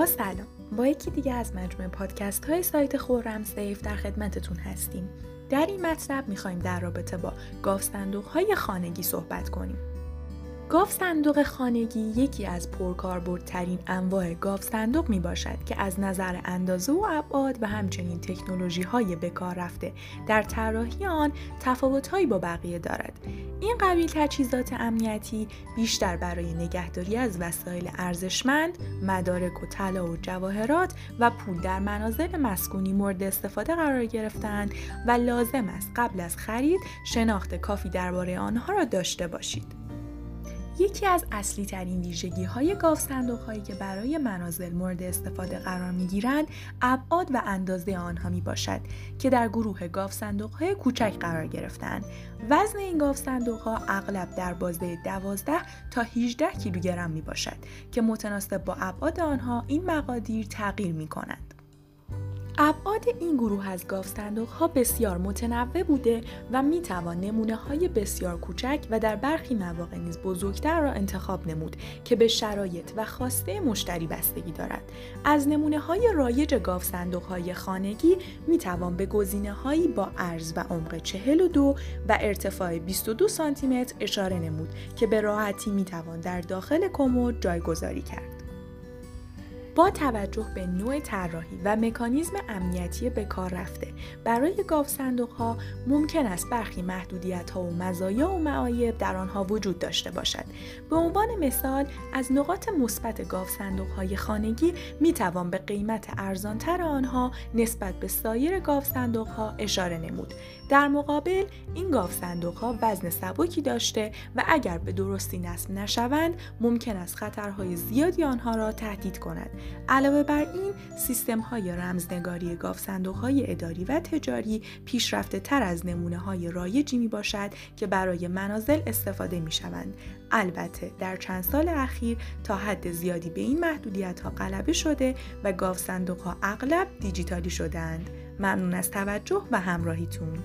با سلام. با یکی دیگه از مجموعه پادکست های سایت خورم سیف در خدمتتون هستیم. در این مطلب می‌خوایم در رابطه با گاف صندوق های خانگی صحبت کنیم. گاف صندوق خانگی یکی از پرکاربردترین انواع گاف صندوق می باشد که از نظر اندازه و ابعاد و همچنین تکنولوژی های بکار رفته در طراحی آن تفاوت با بقیه دارد. این قبیل تجهیزات امنیتی بیشتر برای نگهداری از وسایل ارزشمند، مدارک و طلا و جواهرات و پول در منازل مسکونی مورد استفاده قرار گرفتند و لازم است قبل از خرید شناخت کافی درباره آنها را داشته باشید. یکی از اصلی ترین ویژگی های گاف صندوق هایی که برای منازل مورد استفاده قرار می گیرند ابعاد و اندازه آنها می باشد که در گروه گاف صندوق های کوچک قرار گرفتند. وزن این گاف صندوق ها اغلب در بازه 12 تا 18 کیلوگرم می باشد که متناسب با ابعاد آنها این مقادیر تغییر می کنند. ابعاد این گروه از گاف صندوق ها بسیار متنوع بوده و می توان نمونه های بسیار کوچک و در برخی مواقع نیز بزرگتر را انتخاب نمود که به شرایط و خواسته مشتری بستگی دارد. از نمونه های رایج گاف صندوق های خانگی می توان به گزینه هایی با عرض و عمق 42 و ارتفاع 22 سانتی متر اشاره نمود که به راحتی می توان در داخل کمد جایگذاری کرد. با توجه به نوع طراحی و مکانیزم امنیتی به کار رفته. برای گاف صندوق ها ممکن است برخی محدودیت ها و مزایا و معایب در آنها وجود داشته باشد. به عنوان مثال از نقاط مثبت گاف صندوق های خانگی می توان به قیمت ارزانتر آنها نسبت به سایر گاف صندوق ها اشاره نمود. در مقابل این گاف صندوق ها وزن سبکی داشته و اگر به درستی نصب نشوند ممکن است خطرهای زیادی آنها را تهدید کند. علاوه بر این سیستم های رمزنگاری گاف صندوق های اداری و تجاری پیشرفته تر از نمونه های رایجی می باشد که برای منازل استفاده می شوند. البته در چند سال اخیر تا حد زیادی به این محدودیت ها غلبه شده و گاف صندوق ها اغلب دیجیتالی شدند. ممنون از توجه و همراهیتون.